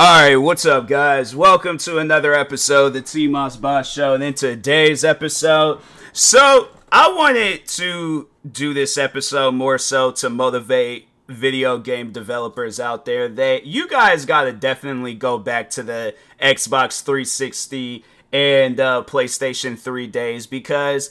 All right, what's up, guys? Welcome to another episode of the T Moss Boss Show. And in today's episode, so I wanted to do this episode more so to motivate video game developers out there that you guys got to definitely go back to the Xbox 360 and uh, PlayStation 3 days because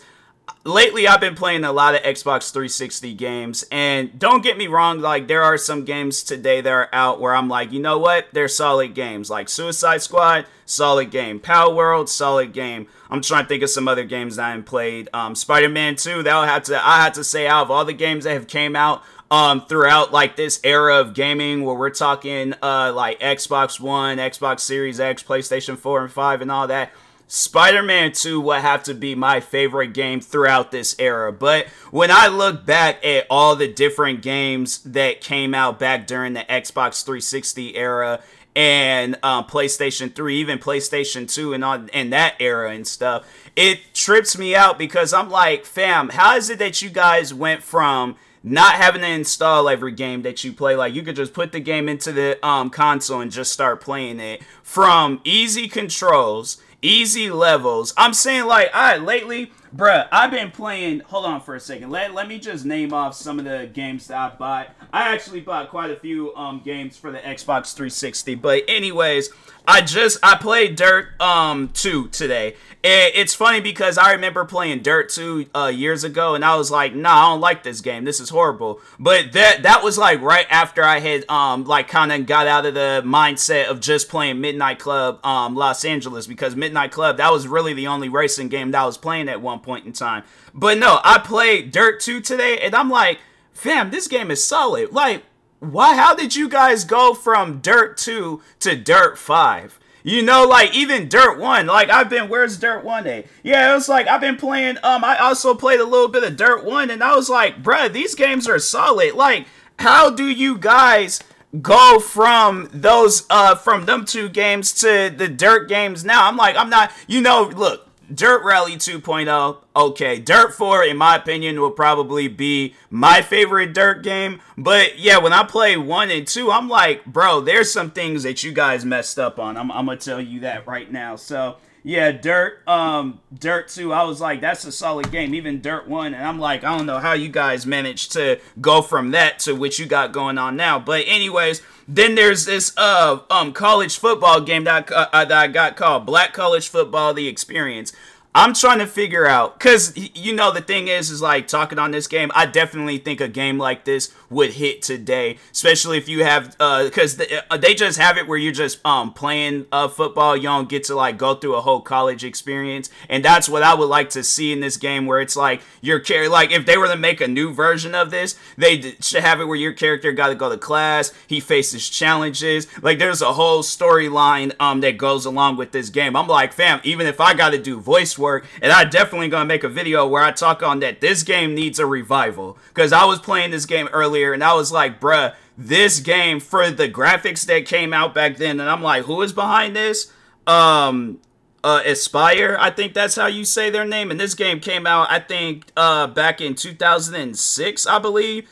lately I've been playing a lot of Xbox 360 games and don't get me wrong like there are some games today that are out where I'm like you know what? They're solid games. Like Suicide Squad solid game. Power Palworld solid game. I'm trying to think of some other games that I haven't played. Um, Spider-Man 2 that'll have to I have to say out of all the games that have came out um throughout like this era of gaming where we're talking uh like Xbox 1 Xbox Series X PlayStation 4 and 5 and all that Spider Man 2 would have to be my favorite game throughout this era. But when I look back at all the different games that came out back during the Xbox 360 era and um, PlayStation 3, even PlayStation 2, and on and that era and stuff, it trips me out because I'm like, fam, how is it that you guys went from not having to install every game that you play. Like you could just put the game into the um, console and just start playing it from easy controls easy levels. I'm saying like, right, lately, bruh, I've been playing. Hold on for a second. Let let me just name off some of the games that I bought. I actually bought quite a few um games for the Xbox 360. But anyways, I just I played Dirt um 2 today. And it's funny because I remember playing Dirt 2 uh, years ago and I was like, "Nah, I don't like this game. This is horrible." But that that was like right after I had um like kind of got out of the mindset of just playing Midnight Club um Los Angeles because Club that was really the only racing game that I was playing at one point in time. But no, I played Dirt 2 today and I'm like, "Fam, this game is solid." Like why how did you guys go from dirt 2 to dirt 5 you know like even dirt 1 like i've been where's dirt 1 a yeah it was like i've been playing um i also played a little bit of dirt 1 and i was like bruh these games are solid like how do you guys go from those uh from them two games to the dirt games now i'm like i'm not you know look Dirt Rally 2.0, okay. Dirt 4, in my opinion, will probably be my favorite Dirt game. But yeah, when I play 1 and 2, I'm like, bro, there's some things that you guys messed up on. I'm, I'm going to tell you that right now. So yeah, Dirt, um, Dirt 2, I was like, that's a solid game. Even Dirt 1, and I'm like, I don't know how you guys managed to go from that to what you got going on now. But anyways, then there's this uh um college football game that, uh, that I got called Black College Football: The Experience. I'm trying to figure out because you know the thing is is like talking on this game. I definitely think a game like this would hit today, especially if you have because uh, uh, they just have it where you're just um playing uh, football. You don't get to like go through a whole college experience, and that's what I would like to see in this game where it's like your character. Like if they were to make a new version of this, they should have it where your character got to go to class. He faces challenges. Like there's a whole storyline um that goes along with this game. I'm like, fam, even if I got to do voice work. And I definitely gonna make a video where I talk on that. This game needs a revival because I was playing this game earlier and I was like, bruh, this game for the graphics that came out back then, and I'm like, who is behind this? Um, uh, Aspyr, I think that's how you say their name. And this game came out, I think, uh, back in 2006, I believe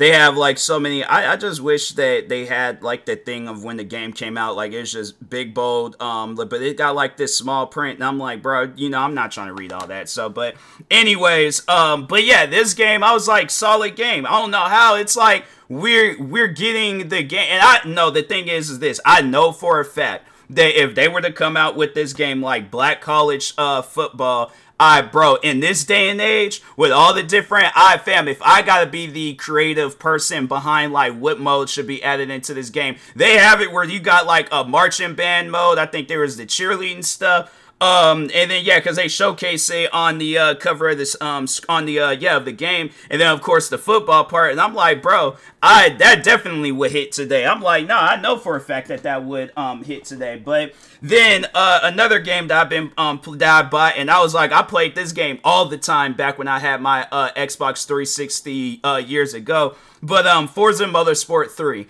they have like so many. I, I just wish that they had like the thing of when the game came out, like it's just big bold. Um, but it got like this small print, and I'm like, bro, you know, I'm not trying to read all that. So, but anyways, um, but yeah, this game, I was like, solid game. I don't know how it's like we're we're getting the game, and I know the thing is, is this. I know for a fact that if they were to come out with this game like Black College uh, Football, I bro, in this day and age, with all the different I fam, if I gotta be the creative person behind like what mode should be added into this game, they have it where you got like a marching band mode. I think there was the cheerleading stuff. Um, and then yeah, because they showcase it on the uh, cover of this, um, on the uh, yeah of the game, and then of course the football part. And I'm like, bro, I that definitely would hit today. I'm like, no, I know for a fact that that would um hit today. But then uh, another game that I've been um that I bought, and I was like, I played this game all the time back when I had my uh, Xbox 360 uh, years ago. But um, Forza Motorsport 3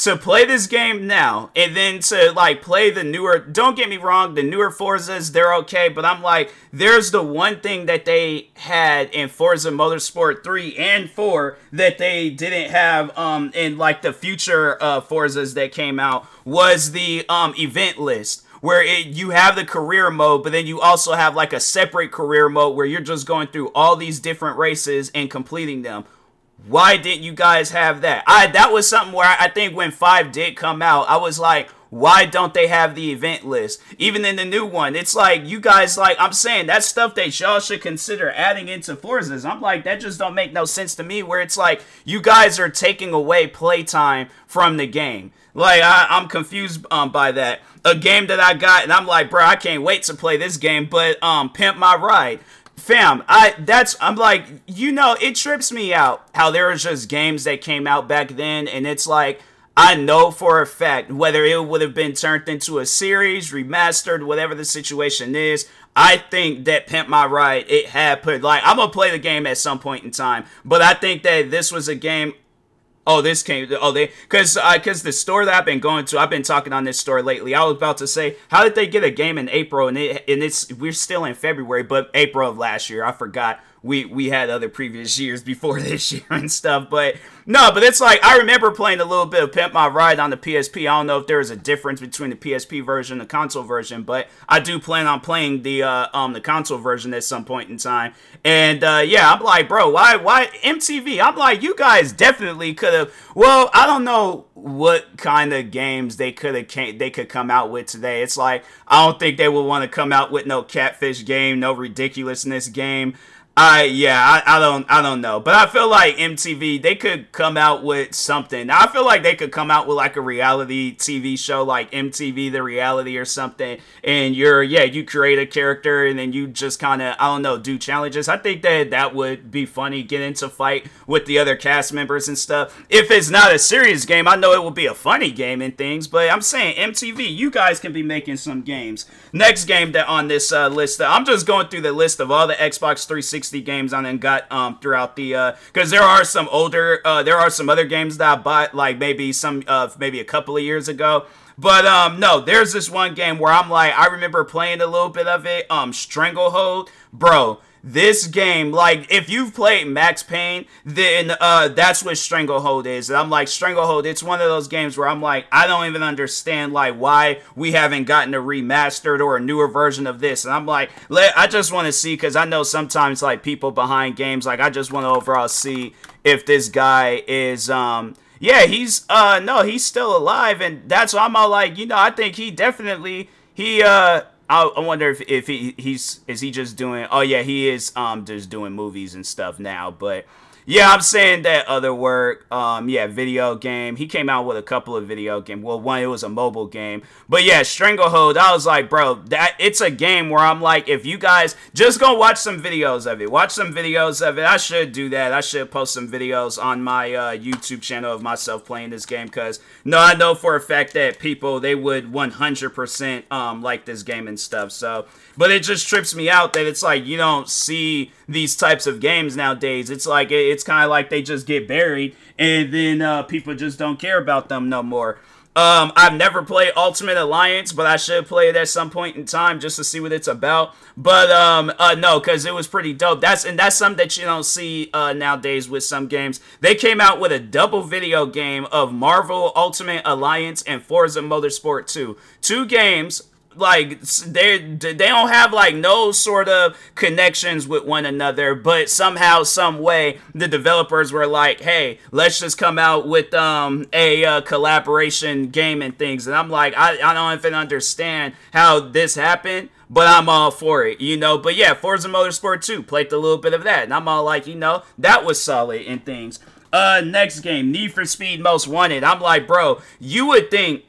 to play this game now and then to like play the newer don't get me wrong the newer forzas they're okay but i'm like there's the one thing that they had in forza motorsport 3 and 4 that they didn't have um in like the future uh forzas that came out was the um event list where it, you have the career mode, but then you also have like a separate career mode where you're just going through all these different races and completing them. Why didn't you guys have that? I that was something where I think when five did come out, I was like, why don't they have the event list? Even in the new one, it's like you guys like I'm saying that stuff that y'all should consider adding into Forzas. I'm like that just don't make no sense to me. Where it's like you guys are taking away playtime from the game. Like I, am confused um, by that. A game that I got and I'm like, bro, I can't wait to play this game. But um, Pimp My Ride fam i that's i'm like you know it trips me out how there was just games that came out back then and it's like i know for a fact whether it would have been turned into a series remastered whatever the situation is i think that pimp my ride it had put like i'm gonna play the game at some point in time but i think that this was a game Oh, this came. Oh, they because because uh, the store that I've been going to, I've been talking on this store lately. I was about to say, how did they get a game in April and it and it's we're still in February, but April of last year. I forgot we we had other previous years before this year and stuff. But no, but it's like I remember playing a little bit of Pimp My Ride on the PSP. I don't know if there is a difference between the PSP version and the console version, but I do plan on playing the uh, um the console version at some point in time. And uh, yeah, I'm like, bro, why why MTV? I'm like, you guys definitely could have. Well, I don't know what kind of games they could have they could come out with today. It's like I don't think they would want to come out with no catfish game, no ridiculousness game. I yeah, I, I don't I don't know, but I feel like MTV they could come out with something. I feel like they could come out with like a reality TV show, like MTV The Reality or something. And you're yeah, you create a character and then you just kind of I don't know do challenges. I think that that would be funny. Get into fight with the other cast members and stuff. If it's not a serious game, I know it will be a funny game and things. But I'm saying MTV, you guys can be making some games. Next game that on this uh, list, I'm just going through the list of all the Xbox 360 360 games on and got um throughout the uh because there are some older uh there are some other games that I bought like maybe some uh maybe a couple of years ago. But um no, there's this one game where I'm like I remember playing a little bit of it. Um Stranglehold, bro this game, like if you've played Max Payne, then uh that's what Stranglehold is. And I'm like Stranglehold, it's one of those games where I'm like, I don't even understand like why we haven't gotten a remastered or a newer version of this. And I'm like, let I just want to see because I know sometimes like people behind games, like I just want to overall see if this guy is um yeah, he's uh no, he's still alive and that's why I'm all like, you know, I think he definitely he uh I, I wonder if, if he he's is he just doing oh yeah he is um just doing movies and stuff now but yeah, I'm saying that other work. Um, yeah, video game. He came out with a couple of video game. Well, one it was a mobile game, but yeah, Stranglehold. I was like, bro, that it's a game where I'm like, if you guys just go watch some videos of it, watch some videos of it. I should do that. I should post some videos on my uh, YouTube channel of myself playing this game because no, I know for a fact that people they would 100% um like this game and stuff. So, but it just trips me out that it's like you don't see these types of games nowadays. It's like it's kind of like they just get buried, and then uh, people just don't care about them no more. Um, I've never played Ultimate Alliance, but I should play it at some point in time just to see what it's about. But um, uh, no, because it was pretty dope. That's and that's something that you don't see uh, nowadays with some games. They came out with a double video game of Marvel Ultimate Alliance and Forza Motorsport 2. Two games like they they don't have like no sort of connections with one another but somehow some way the developers were like hey let's just come out with um a uh, collaboration game and things and i'm like I, I don't even understand how this happened but I'm all for it, you know. But yeah, Forza Motorsport 2 played a little bit of that, and I'm all like, you know, that was solid and things. Uh, next game, Need for Speed Most Wanted. I'm like, bro, you would think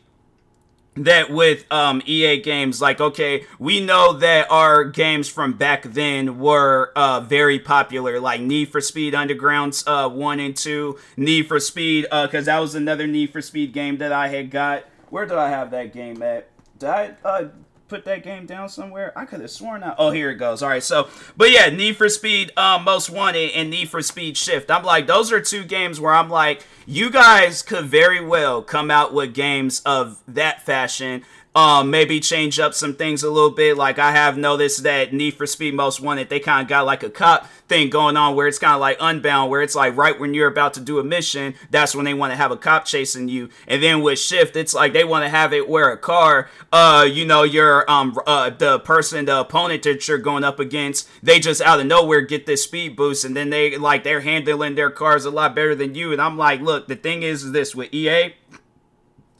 that with um, EA games, like, okay, we know that our games from back then were uh, very popular, like Need for Speed Undergrounds uh, 1 and 2, Need for Speed, because uh, that was another Need for Speed game that I had got. Where do I have that game at? Did I uh, put that game down somewhere? I could have sworn. Oh, here it goes. All right, so, but yeah, Need for Speed um, Most Wanted and Need for Speed Shift. I'm like, those are two games where I'm like, you guys could very well come out with games of that fashion um, maybe change up some things a little bit. Like I have noticed that Need for Speed Most Wanted, they kind of got like a cop thing going on where it's kind of like Unbound, where it's like right when you're about to do a mission, that's when they want to have a cop chasing you. And then with Shift, it's like they want to have it where a car, uh, you know, your um, uh, the person, the opponent that you're going up against, they just out of nowhere get this speed boost, and then they like they're handling their cars a lot better than you. And I'm like, look, the thing is this with EA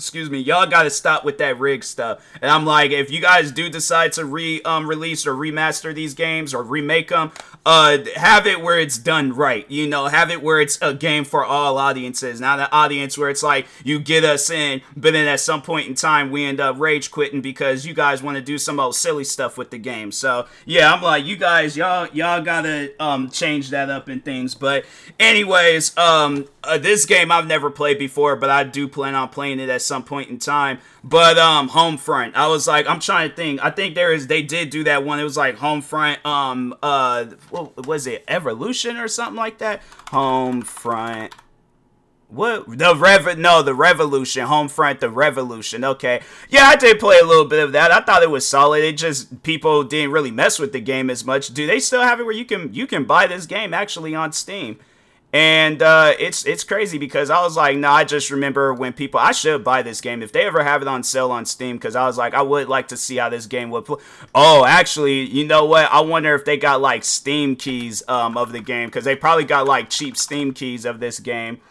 excuse me, y'all got to stop with that rig stuff. And I'm like, if you guys do decide to re um, release or remaster these games or remake them, uh, have it where it's done right. You know, have it where it's a game for all audiences, not an audience where it's like you get us in, but then at some point in time we end up rage quitting because you guys want to do some old silly stuff with the game. So yeah, I'm like, you guys, y'all, y'all gotta um change that up and things. But anyways, um, uh, this game I've never played before, but I do plan on playing it at some point in time. But um, Homefront, I was like, I'm trying to think. I think there is. They did do that one. It was like Homefront. Um, uh, what was it? Evolution or something like that. Homefront. What the rev? No, the Revolution, Homefront, the Revolution. Okay, yeah, I did play a little bit of that. I thought it was solid. It just people didn't really mess with the game as much. Do they still have it where you can you can buy this game actually on Steam? And uh, it's it's crazy because I was like, no, I just remember when people I should buy this game if they ever have it on sale on Steam because I was like, I would like to see how this game would play. Oh, actually, you know what? I wonder if they got like Steam keys um, of the game because they probably got like cheap Steam keys of this game.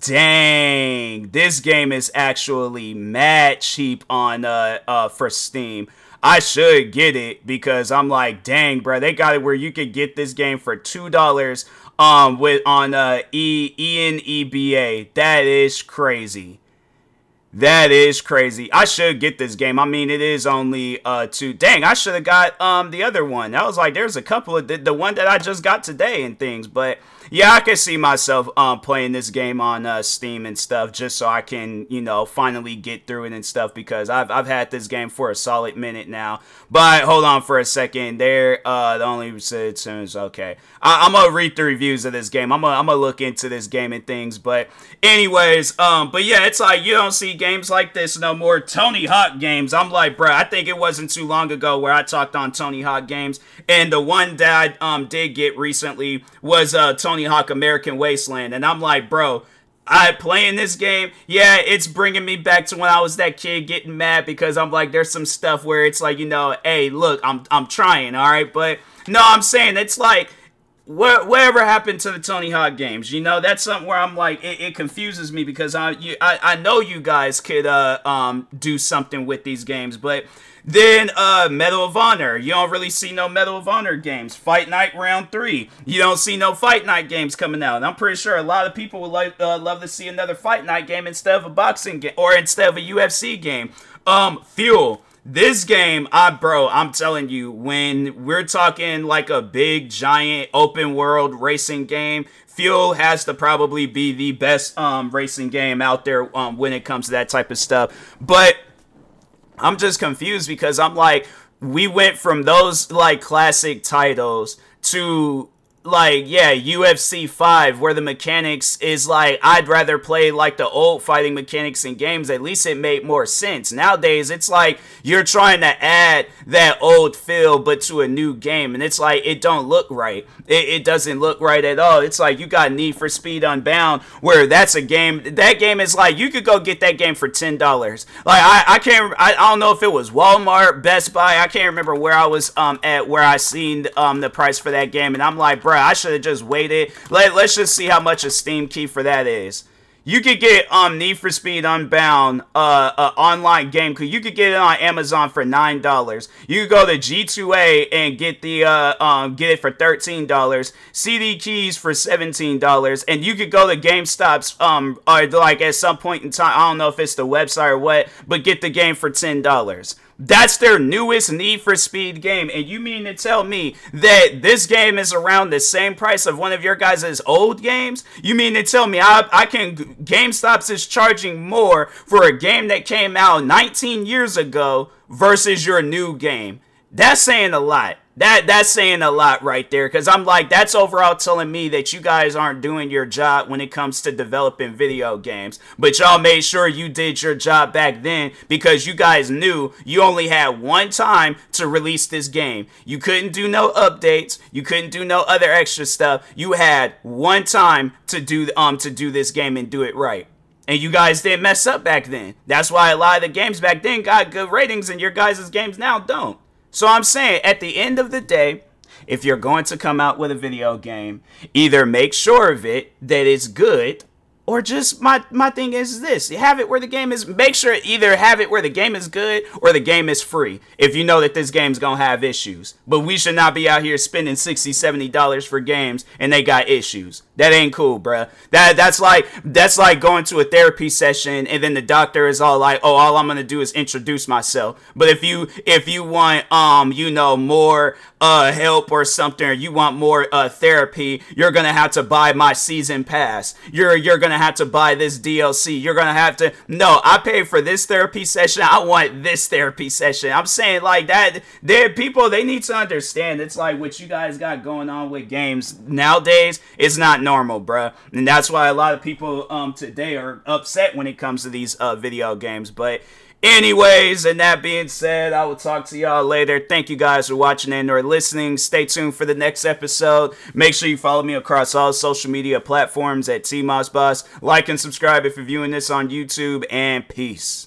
Dang, this game is actually mad cheap on uh, uh for Steam. I should get it because I'm like, dang, bro, they got it where you could get this game for two dollars um with on uh E E N E B A. That is crazy. That is crazy. I should get this game. I mean, it is only uh two. Dang, I should have got um the other one. I was like, there's a couple of the, the one that I just got today and things, but yeah, I can see myself um playing this game on uh, Steam and stuff just so I can you know finally get through it and stuff because I've I've had this game for a solid minute now. But hold on for a second. There, uh, the only is okay. I, am gonna read the reviews of this game. I'm gonna I'm gonna look into this game and things. But anyways, um, but yeah, it's like you don't see games like this no more. Tony Hawk games. I'm like, bro, I think it wasn't too long ago where I talked on Tony Hawk games, and the one that I um did get recently was uh Tony Tony Hawk American Wasteland. And I'm like, bro, I playing this game, yeah, it's bringing me back to when I was that kid getting mad because I'm like, there's some stuff where it's like, you know, hey, look, I'm I'm trying, all right, but no, I'm saying it's like. What, whatever happened to the Tony Hawk games? You know, that's something where I'm like, it, it confuses me because I, you, I, I know you guys could uh, um, do something with these games, but then uh Medal of Honor. You don't really see no Medal of Honor games. Fight Night Round 3. You don't see no Fight Night games coming out. And I'm pretty sure a lot of people would like uh, love to see another Fight Night game instead of a boxing game or instead of a UFC game. Um Fuel. This game, I bro, I'm telling you, when we're talking like a big giant open world racing game, Fuel has to probably be the best um racing game out there um when it comes to that type of stuff. But I'm just confused because I'm like, we went from those like classic titles to like yeah ufc 5 where the mechanics is like i'd rather play like the old fighting mechanics in games. At least it made more sense. Nowadays it's like you're trying to add that old feel but to a new game. And it's like it don't look right. It, it doesn't look right at all. It's like you got need for speed unbound where that's a game that game is like you could go get that game for $10 like i, I can't I, I don't know if it was walmart best buy i can't remember where i was um at where i seen um the price for that game. And i'm like bro I should have just waited. Let, let's just see how much a Steam key for that is. You could get um Need for Speed Unbound uh, uh online game you could get it on Amazon for nine dollars. You could go to G2A and get the uh um get it for thirteen dollars. CD keys for seventeen dollars, and you could go to GameStop's um or like at some point in time I don't know if it's the website or what, but get the game for ten dollars. That's their newest Need for Speed game. And you mean to tell me that this game is around the same price of one of your guys' old games? You mean to tell me I, I can GameStop's is charging more for a game that came out 19 years ago versus your new game? That's saying a lot. That that's saying a lot right there cuz I'm like that's overall telling me that you guys aren't doing your job when it comes to developing video games. But y'all made sure you did your job back then because you guys knew you only had one time to release this game. You couldn't do no updates, you couldn't do no other extra stuff. You had one time to do um to do this game and do it right. And you guys didn't mess up back then. That's why a lot of the games back then got good ratings and your guys' games now don't. So I'm saying at the end of the day, if you're going to come out with a video game, either make sure of it that it's good or just my my thing is this have it where the game is make sure either have it where the game is good or the game is free if you know that this game's gonna have issues. But we should not be out here spending 60 70 dollars for games and they got issues. That ain't cool bruh. That that's like that's like going to a therapy session and then the doctor is all like oh all i'm gonna do is introduce myself. But if you if you want um you know more uh help or something or you want more uh therapy you're gonna have to buy my season pass you're you're gonna have to buy this DLC. You're gonna have to. No, I paid for this therapy session. I want this therapy session. I'm saying like that. There, people they need to understand. It's like what you guys got going on with games nowadays. It's not normal, bruh. And that's why a lot of people um today are upset when it comes to these uh video games. But Anyways, and that being said, I will talk to y'all later. Thank you guys for watching and or listening. Stay tuned for the next episode. Make sure you follow me across all social media platforms at TMossBoss. Like and subscribe if you're viewing this on YouTube, and peace.